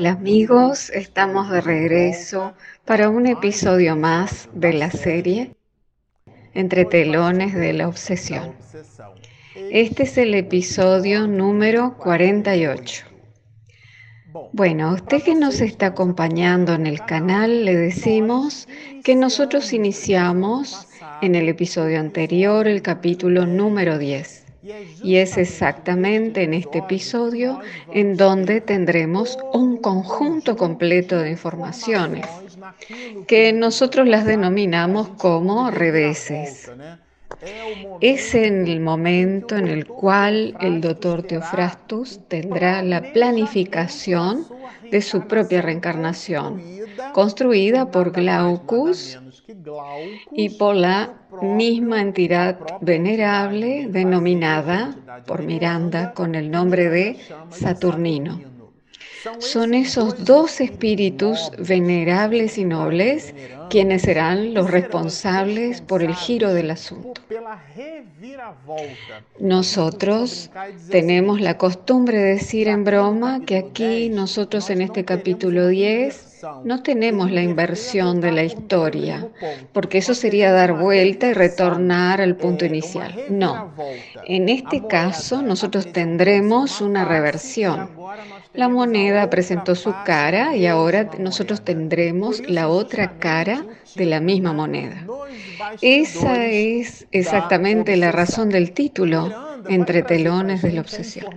Hola amigos, estamos de regreso para un episodio más de la serie Entre telones de la obsesión. Este es el episodio número 48. Bueno, a usted que nos está acompañando en el canal, le decimos que nosotros iniciamos en el episodio anterior el capítulo número 10. Y es exactamente en este episodio en donde tendremos un conjunto completo de informaciones que nosotros las denominamos como reveses. Es en el momento en el cual el doctor Teofrastus tendrá la planificación de su propia reencarnación, construida por Glaucus y por la misma entidad venerable denominada por Miranda con el nombre de Saturnino. Son esos dos espíritus venerables y nobles quienes serán los responsables por el giro del asunto. Nosotros tenemos la costumbre de decir en broma que aquí nosotros en este capítulo 10 no tenemos la inversión de la historia, porque eso sería dar vuelta y retornar al punto inicial. No, en este caso nosotros tendremos una reversión. La moneda presentó su cara y ahora nosotros tendremos la otra cara de la misma moneda. Esa es exactamente la razón del título entre telones de la obsesión.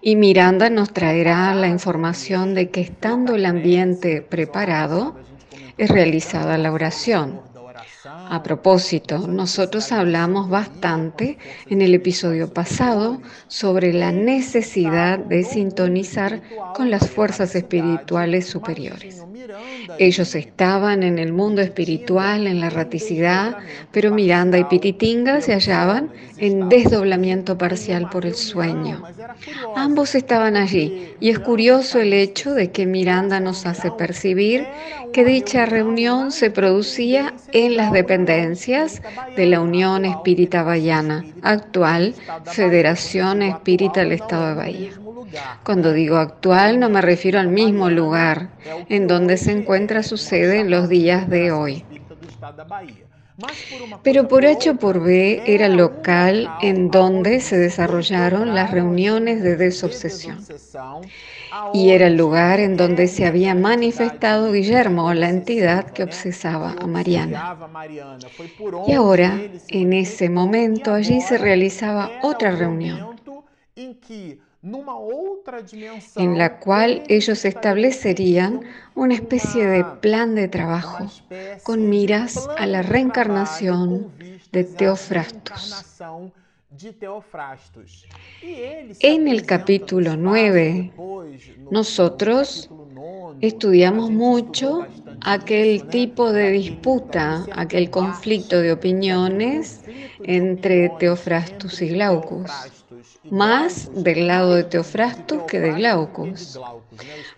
Y Miranda nos traerá la información de que estando el ambiente preparado, es realizada la oración. A propósito, nosotros hablamos bastante en el episodio pasado sobre la necesidad de sintonizar con las fuerzas espirituales superiores. Ellos estaban en el mundo espiritual, en la erraticidad, pero Miranda y Pititinga se hallaban en desdoblamiento parcial por el sueño. Ambos estaban allí y es curioso el hecho de que Miranda nos hace percibir que dicha reunión se producía en las dependencias de la Unión Espírita Bahiana, actual Federación Espírita del Estado de Bahía. Cuando digo actual no me refiero al mismo lugar en donde se encuentra su sede en los días de hoy. Pero por H o por B era el local en donde se desarrollaron las reuniones de desobsesión. Y era el lugar en donde se había manifestado Guillermo, la entidad que obsesaba a Mariana. Y ahora, en ese momento, allí se realizaba otra reunión en la cual ellos establecerían una especie de plan de trabajo con miras a la reencarnación de Teofrastus. En el capítulo 9, nosotros estudiamos mucho aquel tipo de disputa, aquel conflicto de opiniones entre Teofrastus y Glaucus más del lado de Teofrastus que de Glaucus,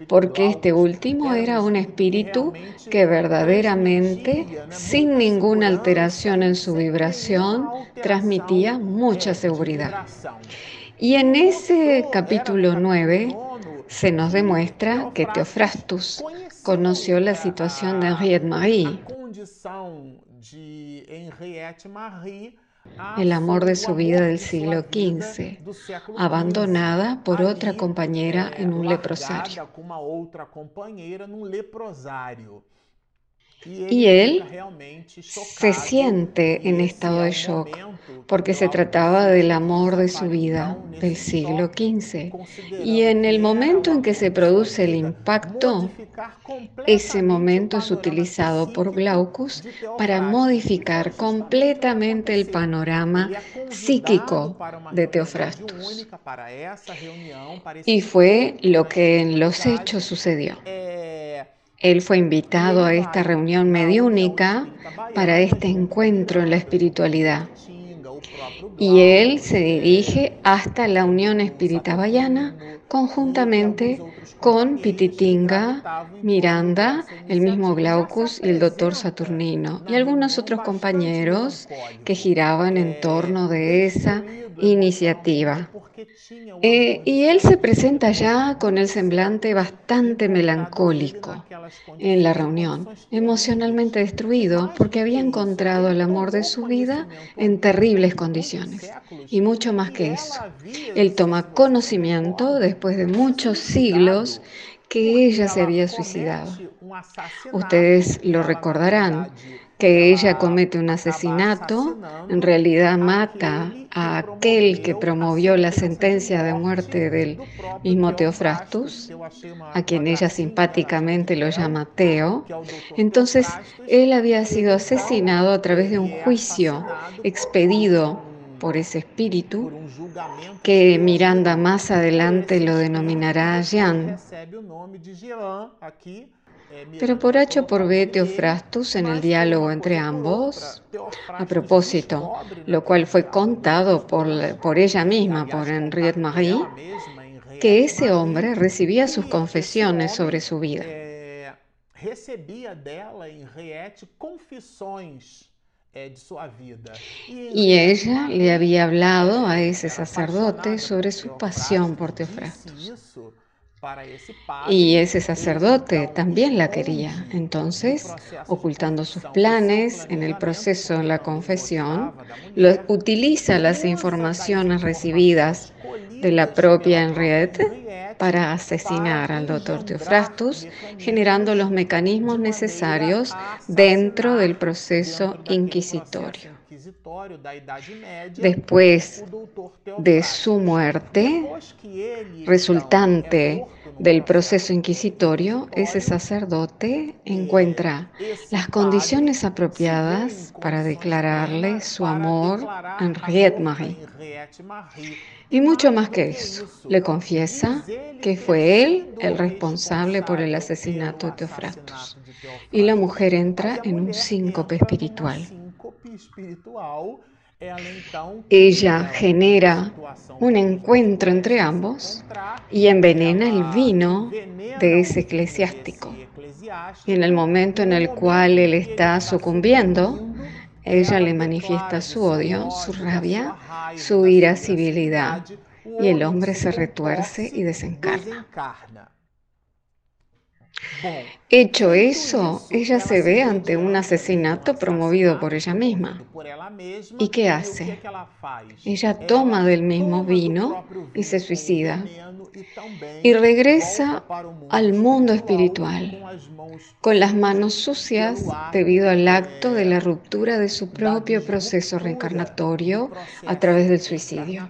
porque este último era un espíritu que verdaderamente, sin ninguna alteración en su vibración, transmitía mucha seguridad. Y en ese capítulo 9 se nos demuestra que Teofrastus conoció la situación de Henriette Marie el amor de su vida del siglo XV, abandonada por otra compañera en un leprosario. Y él se siente en estado de shock porque se trataba del amor de su vida del siglo XV. Y en el momento en que se produce el impacto, ese momento es utilizado por Glaucus para modificar completamente el panorama psíquico de Teofrastus. Y fue lo que en los hechos sucedió. Él fue invitado a esta reunión mediúnica para este encuentro en la espiritualidad. Y él se dirige hasta la Unión Espírita Bayana conjuntamente con Pititinga, Miranda, el mismo Glaucus y el doctor Saturnino, y algunos otros compañeros que giraban en torno de esa iniciativa. Eh, y él se presenta ya con el semblante bastante melancólico en la reunión, emocionalmente destruido porque había encontrado el amor de su vida en terribles condiciones. Y mucho más que eso, él toma conocimiento después de muchos siglos que ella se había suicidado. Ustedes lo recordarán que ella comete un asesinato, en realidad mata a aquel que promovió la sentencia de muerte del mismo Teofrastus, a quien ella simpáticamente lo llama Teo. Entonces, él había sido asesinado a través de un juicio expedido por ese espíritu que Miranda más adelante lo denominará Jean pero por H o por B Teofrastus en el diálogo entre ambos, a propósito, lo cual fue contado por, por ella misma, por Henriette Marie, que ese hombre recibía sus confesiones sobre su vida. Y ella le había hablado a ese sacerdote sobre su pasión por Teofrastus. Y ese sacerdote también la quería. Entonces, ocultando sus planes en el proceso de la confesión, utiliza las informaciones recibidas de la propia Henriette para asesinar al doctor Teofrastus, generando los mecanismos necesarios dentro del proceso inquisitorio. Después de su muerte, resultante del proceso inquisitorio, ese sacerdote encuentra las condiciones apropiadas para declararle su amor a Henriette Marie. Y mucho más que eso, le confiesa que fue él el responsable por el asesinato de Teofrastus. Y la mujer entra en un síncope espiritual. Ella genera un encuentro entre ambos y envenena el vino de ese eclesiástico. Y en el momento en el cual él está sucumbiendo, ella le manifiesta su odio, su rabia, su irascibilidad y el hombre se retuerce y desencarna. Hecho eso, ella se ve ante un asesinato promovido por ella misma. ¿Y qué hace? Ella toma del mismo vino y se suicida. Y regresa al mundo espiritual con las manos sucias debido al acto de la ruptura de su propio proceso reencarnatorio a través del suicidio.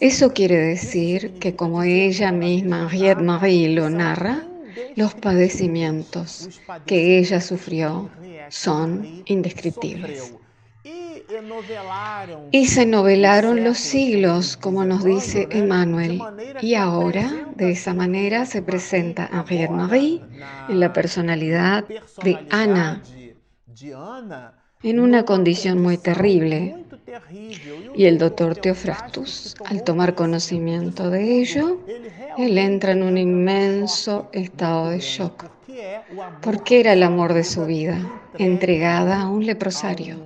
Eso quiere decir que como ella misma, Henriette Marie, lo narra, los padecimientos que ella sufrió son indescriptibles. Y se novelaron los siglos, como nos dice Emmanuel. Y ahora, de esa manera, se presenta Henriette Marie en la personalidad de Ana, en una condición muy terrible. Y el doctor Teofrastus, al tomar conocimiento de ello, él entra en un inmenso estado de shock, porque era el amor de su vida, entregada a un leprosario,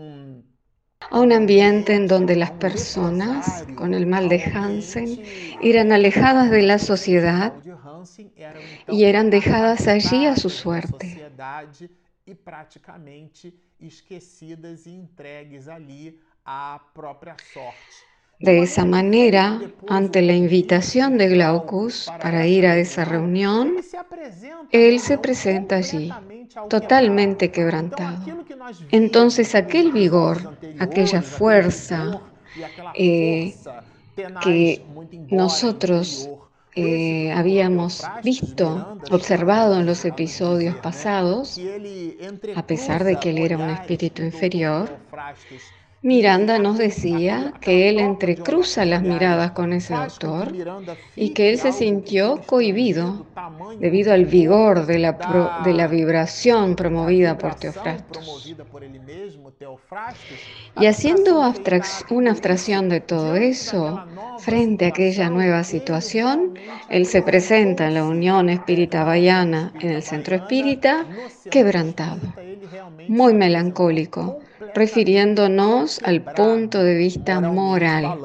a un ambiente en donde las personas con el mal de Hansen eran alejadas de la sociedad y eran dejadas allí a su suerte. y prácticamente esquecidas y entregues allí a propia De esa manera, ante la invitación de Glaucus para ir a esa reunión, él se presenta allí, totalmente quebrantado. Entonces aquel vigor, aquella fuerza eh, que nosotros eh, habíamos visto, observado en los episodios pasados, a pesar de que él era un espíritu inferior, Miranda nos decía que él entrecruza las miradas con ese doctor y que él se sintió cohibido debido al vigor de la, de la vibración promovida por Teofrastus. Y haciendo una abstracción de todo eso, frente a aquella nueva situación, él se presenta en la Unión Espírita Bayana en el Centro Espírita quebrantado, muy melancólico refiriéndonos al punto de vista moral.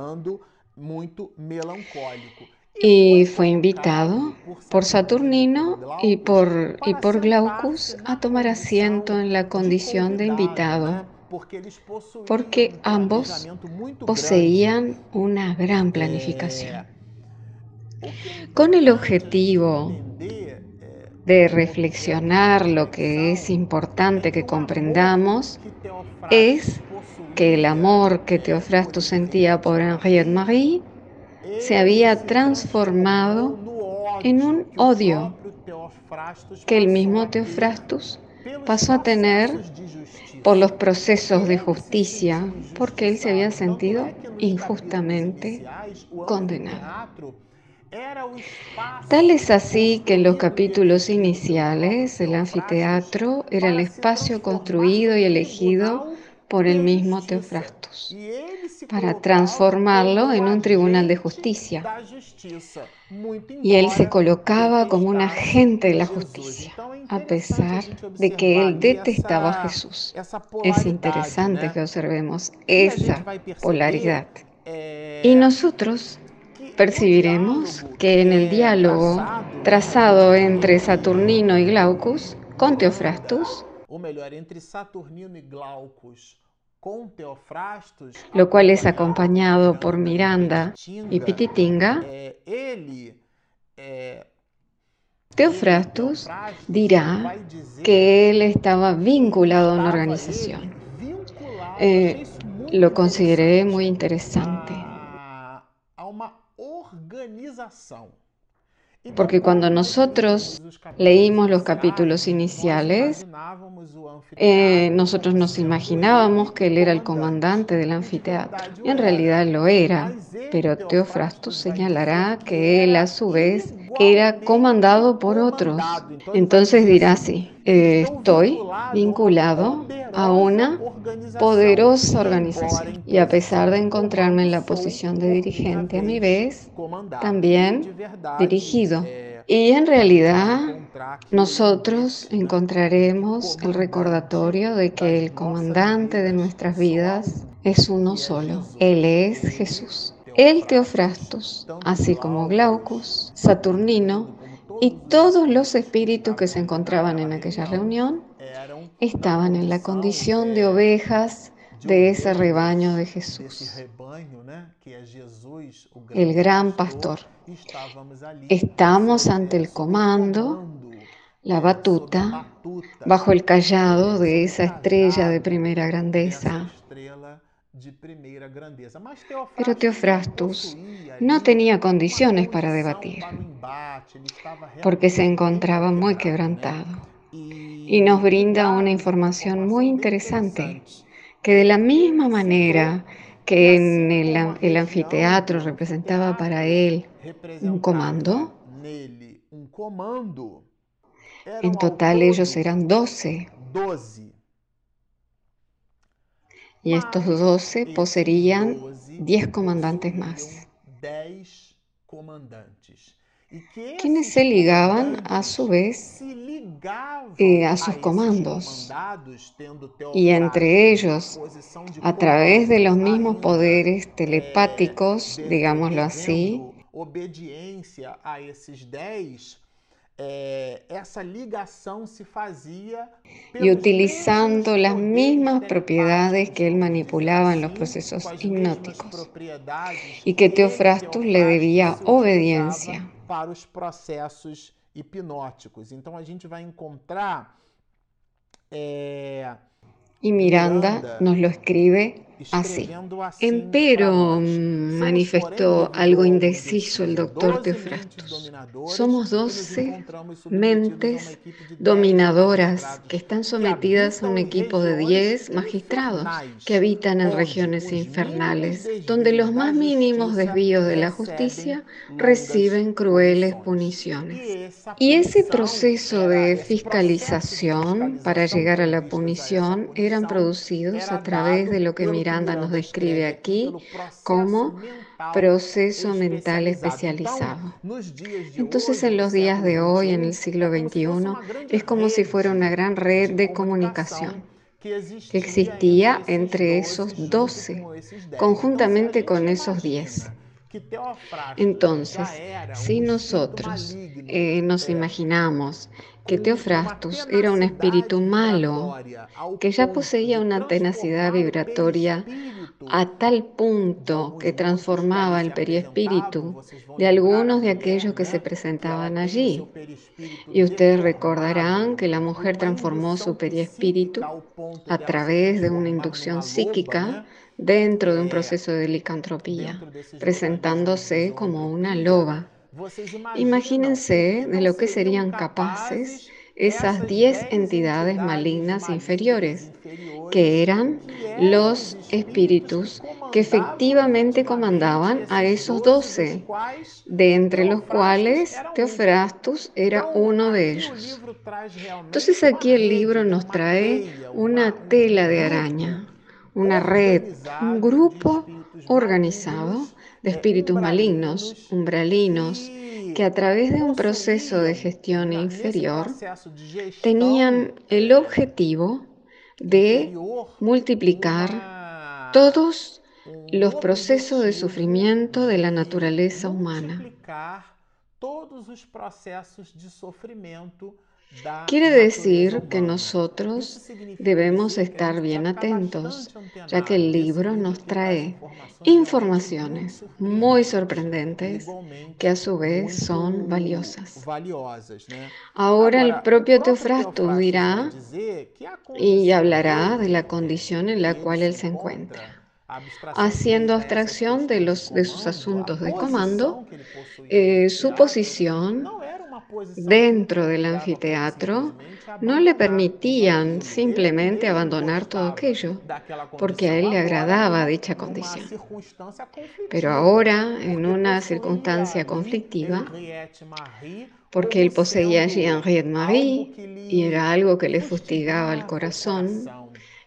Y fue invitado por Saturnino y por, y por Glaucus a tomar asiento en la condición de invitado, porque ambos poseían una gran planificación. Con el objetivo de reflexionar lo que es importante que comprendamos es que el amor que Teofrastus sentía por Henriette Marie se había transformado en un odio que el mismo Teofrastus pasó a tener por los procesos de justicia, porque él se había sentido injustamente condenado. Tal es así que en los capítulos iniciales el anfiteatro era el espacio construido y elegido por el mismo Teofrastus para transformarlo en un tribunal de justicia. Y él se colocaba como un agente de la justicia, a pesar de que él detestaba a Jesús. Es interesante que observemos esa polaridad. Y nosotros percibiremos que en el diálogo trazado entre Saturnino y Glaucus con Teofrastus, lo cual es acompañado por Miranda y Pititinga, Teofrastus dirá que él estaba vinculado a una organización. Eh, lo consideré muy interesante. Porque cuando nosotros leímos los capítulos iniciales, eh, nosotros nos imaginábamos que él era el comandante del anfiteatro. En realidad lo era, pero Teofrastus señalará que él a su vez era comandado por otros. Entonces dirá así, eh, estoy vinculado a una poderosa organización y a pesar de encontrarme en la posición de dirigente a mi vez, también dirigido. Y en realidad nosotros encontraremos el recordatorio de que el comandante de nuestras vidas es uno solo. Él es Jesús. El Teofrastus, así como Glaucus, Saturnino y todos los espíritus que se encontraban en aquella reunión, estaban en la condición de ovejas de ese rebaño de Jesús, el gran pastor. Estamos ante el comando, la batuta, bajo el callado de esa estrella de primera grandeza. Pero Teofrastus no tenía condiciones para debatir, porque se encontraba muy quebrantado. Y nos brinda una información muy interesante, que de la misma manera que en el, anfiteatro representaba para él un comando, en total ellos eran doce. Y estos doce poseerían diez comandantes más. quienes se ligaban a su vez eh, a sus comandos y entre ellos, a través de los mismos poderes telepáticos, digámoslo así, y utilizando las mismas propiedades que él manipulaba en los procesos hipnóticos y que Teofrastus le debía obediencia para los procesos hipnóticos. Entonces a gente va a encontrar. y Miranda, nos lo escribe así. Empero manifestó algo indeciso el doctor Teofrastus. Somos doce mentes dominadoras que están sometidas a un equipo de diez magistrados que habitan en regiones infernales, donde los más mínimos desvíos de la justicia reciben crueles puniciones. Y ese proceso de fiscalización para llegar a la punición eran producidos a través de lo que Miranda nos describe aquí como proceso mental especializado. Entonces en los días de hoy, en el siglo XXI, es como si fuera una gran red de comunicación que existía entre esos doce, conjuntamente con esos diez. Entonces, si nosotros eh, nos imaginamos que Teofrastus era un espíritu malo, que ya poseía una tenacidad vibratoria a tal punto que transformaba el periespíritu de algunos de aquellos que se presentaban allí. Y ustedes recordarán que la mujer transformó su periespíritu a través de una inducción psíquica dentro de un proceso de licantropía, presentándose como una loba. Imagínense de lo que serían capaces esas diez entidades malignas inferiores, que eran los espíritus que efectivamente comandaban a esos doce, de entre los cuales Teofrastus era uno de ellos. Entonces aquí el libro nos trae una tela de araña, una red, un grupo organizado de espíritus malignos, umbralinos, que a través de un proceso de gestión inferior tenían el objetivo de multiplicar todos los procesos de sufrimiento de la naturaleza humana. Quiere decir que nosotros debemos estar bien atentos, ya que el libro nos trae informaciones muy sorprendentes que a su vez son valiosas. Ahora el propio Teofrastus dirá y hablará de la condición en la cual él se encuentra haciendo abstracción de, los, de sus asuntos de comando, eh, su posición dentro del anfiteatro no le permitían simplemente abandonar todo aquello, porque a él le agradaba dicha condición. Pero ahora, en una circunstancia conflictiva, porque él poseía allí a Henriette Marie y era algo que le fustigaba el corazón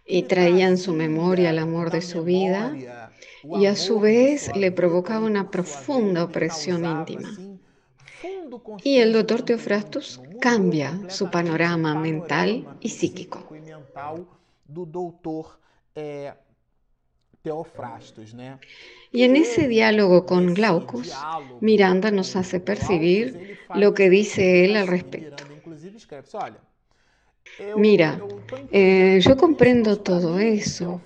y traía en su memoria el amor de su vida, y a su vez le provocaba una profunda opresión íntima. Y el doctor Teofrastus cambia su panorama mental y psíquico. Y en ese diálogo con Glaucus, Miranda nos hace percibir lo que dice él al respecto. Mira, eh, yo comprendo todo eso,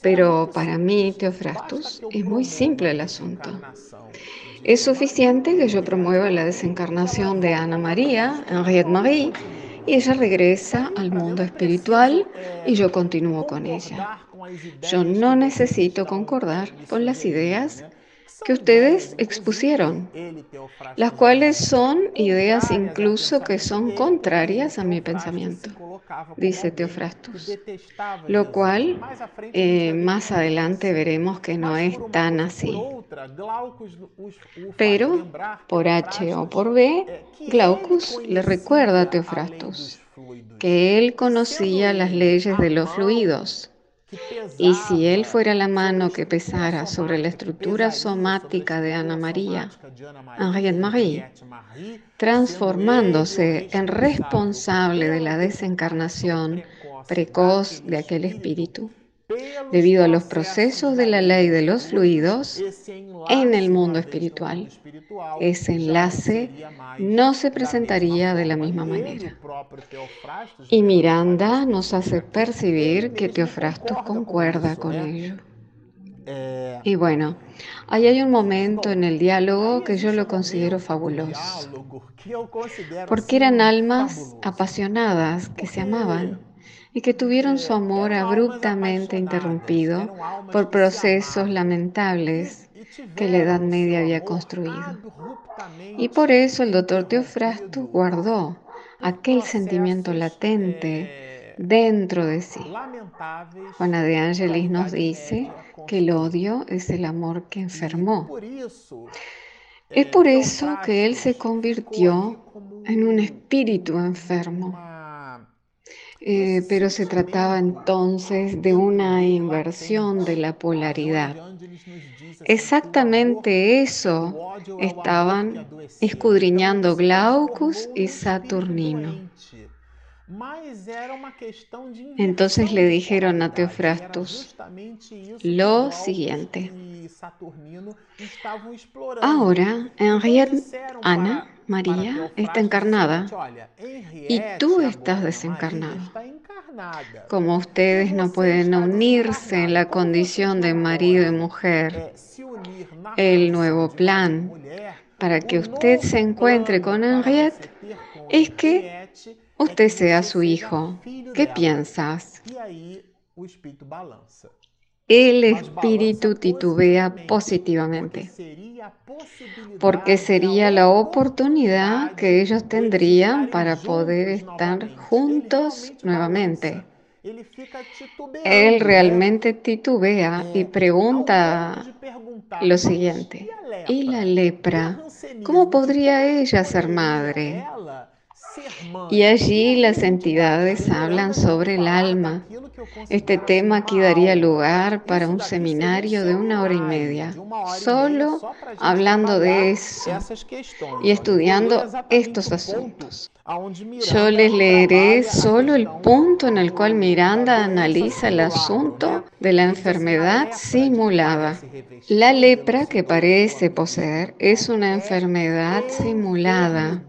pero para mí, Teofrastus, es muy simple el asunto. Es suficiente que yo promueva la desencarnación de Ana María, Henriette Marie, y ella regresa al mundo espiritual y yo continúo con ella. Yo no necesito concordar con las ideas que ustedes expusieron, las cuales son ideas incluso que son contrarias a mi pensamiento, dice Teofrastus, lo cual eh, más adelante veremos que no es tan así. Pero por H o por B, Glaucus le recuerda a Teofrastus que él conocía las leyes de los fluidos y si él fuera la mano que pesara sobre la estructura somática de Ana María, Henriette Marie, transformándose en responsable de la desencarnación precoz de aquel espíritu, debido a los procesos de la ley de los fluidos en el mundo espiritual. Ese enlace no se presentaría de la misma manera. Y Miranda nos hace percibir que Teofrastus concuerda con ello. Y bueno, ahí hay un momento en el diálogo que yo lo considero fabuloso, porque eran almas apasionadas que se amaban y que tuvieron su amor abruptamente interrumpido por procesos lamentables que la Edad Media había construido. Y por eso el doctor Teofrastus guardó aquel sentimiento latente dentro de sí. Juana de Angelis nos dice que el odio es el amor que enfermó. Es por eso que él se convirtió en un espíritu enfermo. Eh, pero se trataba entonces de una inversión de la polaridad. Exactamente eso estaban escudriñando Glaucus y Saturnino. Entonces le dijeron a Teofrastus lo siguiente. Ahora, Henriette Ana María está encarnada y tú estás desencarnado. Como ustedes no pueden unirse en la condición de marido y mujer, el nuevo plan para que usted se encuentre con Henriette es que usted sea su hijo. ¿Qué piensas? El espíritu titubea positivamente, porque sería la oportunidad que ellos tendrían para poder estar juntos nuevamente. Él realmente titubea y pregunta lo siguiente, ¿y la lepra? ¿Cómo podría ella ser madre? Y allí las entidades hablan sobre el alma. Este tema aquí daría lugar para un seminario de una hora y media, solo hablando de eso y estudiando estos asuntos. Yo les leeré solo el punto en el cual Miranda analiza el asunto de la enfermedad simulada. La lepra que parece poseer es una enfermedad simulada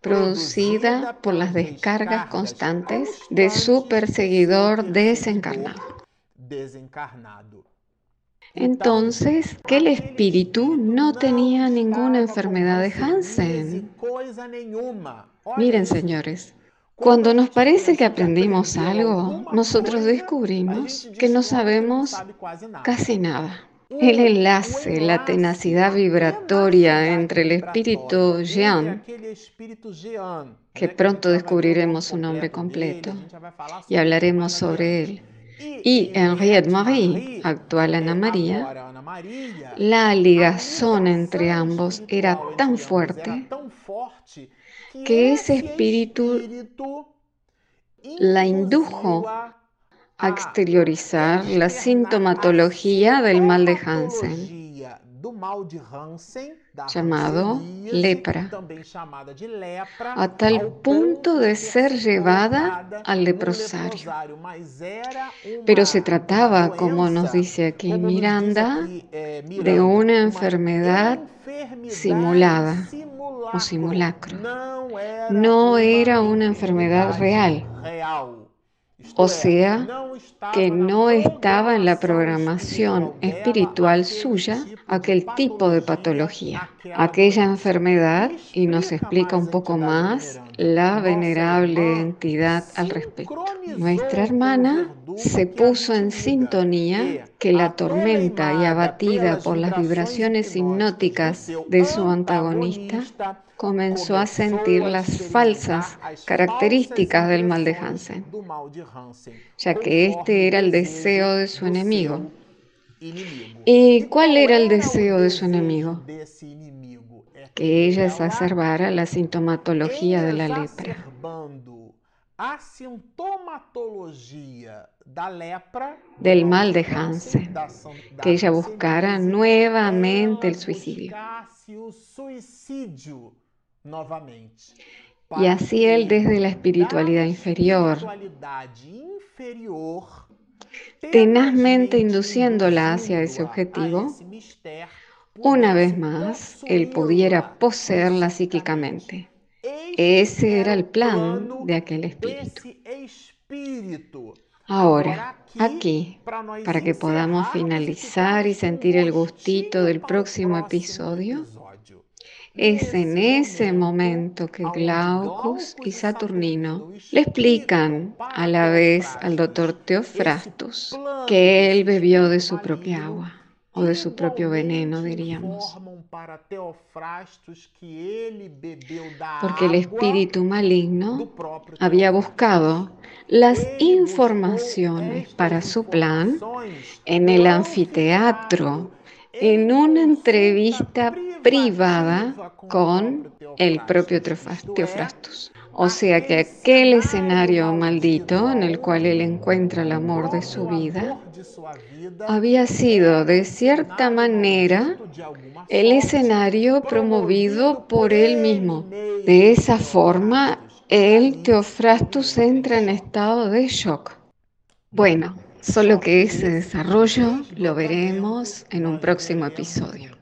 producida por las descargas constantes de su perseguidor desencarnado. Entonces, que el espíritu no tenía ninguna enfermedad de Hansen. Miren, señores, cuando nos parece que aprendimos algo, nosotros descubrimos que no sabemos casi nada. El enlace, la tenacidad vibratoria entre el espíritu Jean, que pronto descubriremos su nombre completo y hablaremos sobre él, y Henriette Marie, actual Ana María, la ligazón entre ambos era tan fuerte que ese espíritu la indujo a exteriorizar la sintomatología del mal de Hansen llamado lepra, a tal punto de ser llevada al leprosario. Pero se trataba, como nos dice aquí Miranda, de una enfermedad simulada o simulacro. No era una enfermedad real. O sea, que no estaba en la programación espiritual suya aquel tipo de patología, aquella enfermedad, y nos explica un poco más la venerable entidad al respecto. Nuestra hermana se puso en sintonía que la tormenta y abatida por las vibraciones hipnóticas de su antagonista, comenzó a sentir las falsas características del mal de Hansen, ya que este era el deseo de su enemigo. ¿Y cuál era el deseo de su enemigo? Que ella exacerbara la sintomatología de la lepra. del mal de Hansen, que ella buscara nuevamente el suicidio. Y así él desde la espiritualidad inferior, tenazmente induciéndola hacia ese objetivo, una vez más, él pudiera poseerla psíquicamente. Ese era el plan de aquel espíritu. Ahora, aquí, para que podamos finalizar y sentir el gustito del próximo episodio, Es en ese momento que Glaucus y Saturnino le explican a la vez al doctor Teofrastus que él bebió de su propia agua o de su propio veneno, diríamos. Porque el espíritu maligno había buscado las informaciones para su plan en el anfiteatro, en una entrevista privada con el propio Teofrastus. O sea que aquel escenario maldito en el cual él encuentra el amor de su vida había sido de cierta manera el escenario promovido por él mismo. De esa forma, el Teofrastus entra en estado de shock. Bueno, solo que ese desarrollo lo veremos en un próximo episodio.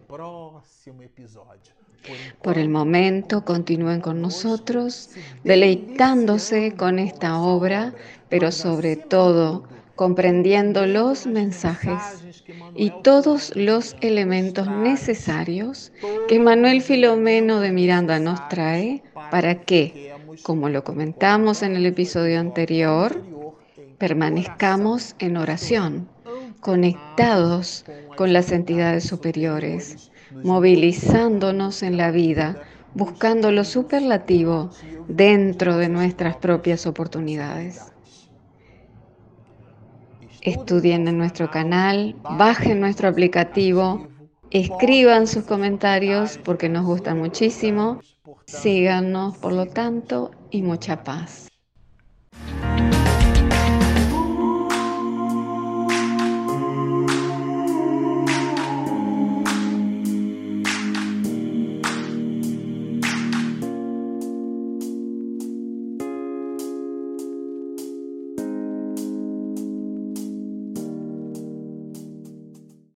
Por el momento continúen con nosotros, deleitándose con esta obra, pero sobre todo comprendiendo los mensajes y todos los elementos necesarios que Manuel Filomeno de Miranda nos trae para que, como lo comentamos en el episodio anterior, permanezcamos en oración, conectados con las entidades superiores, movilizándonos en la vida, buscando lo superlativo dentro de nuestras propias oportunidades. Estudien en nuestro canal, bajen nuestro aplicativo, escriban sus comentarios porque nos gusta muchísimo. Síganos, por lo tanto, y mucha paz.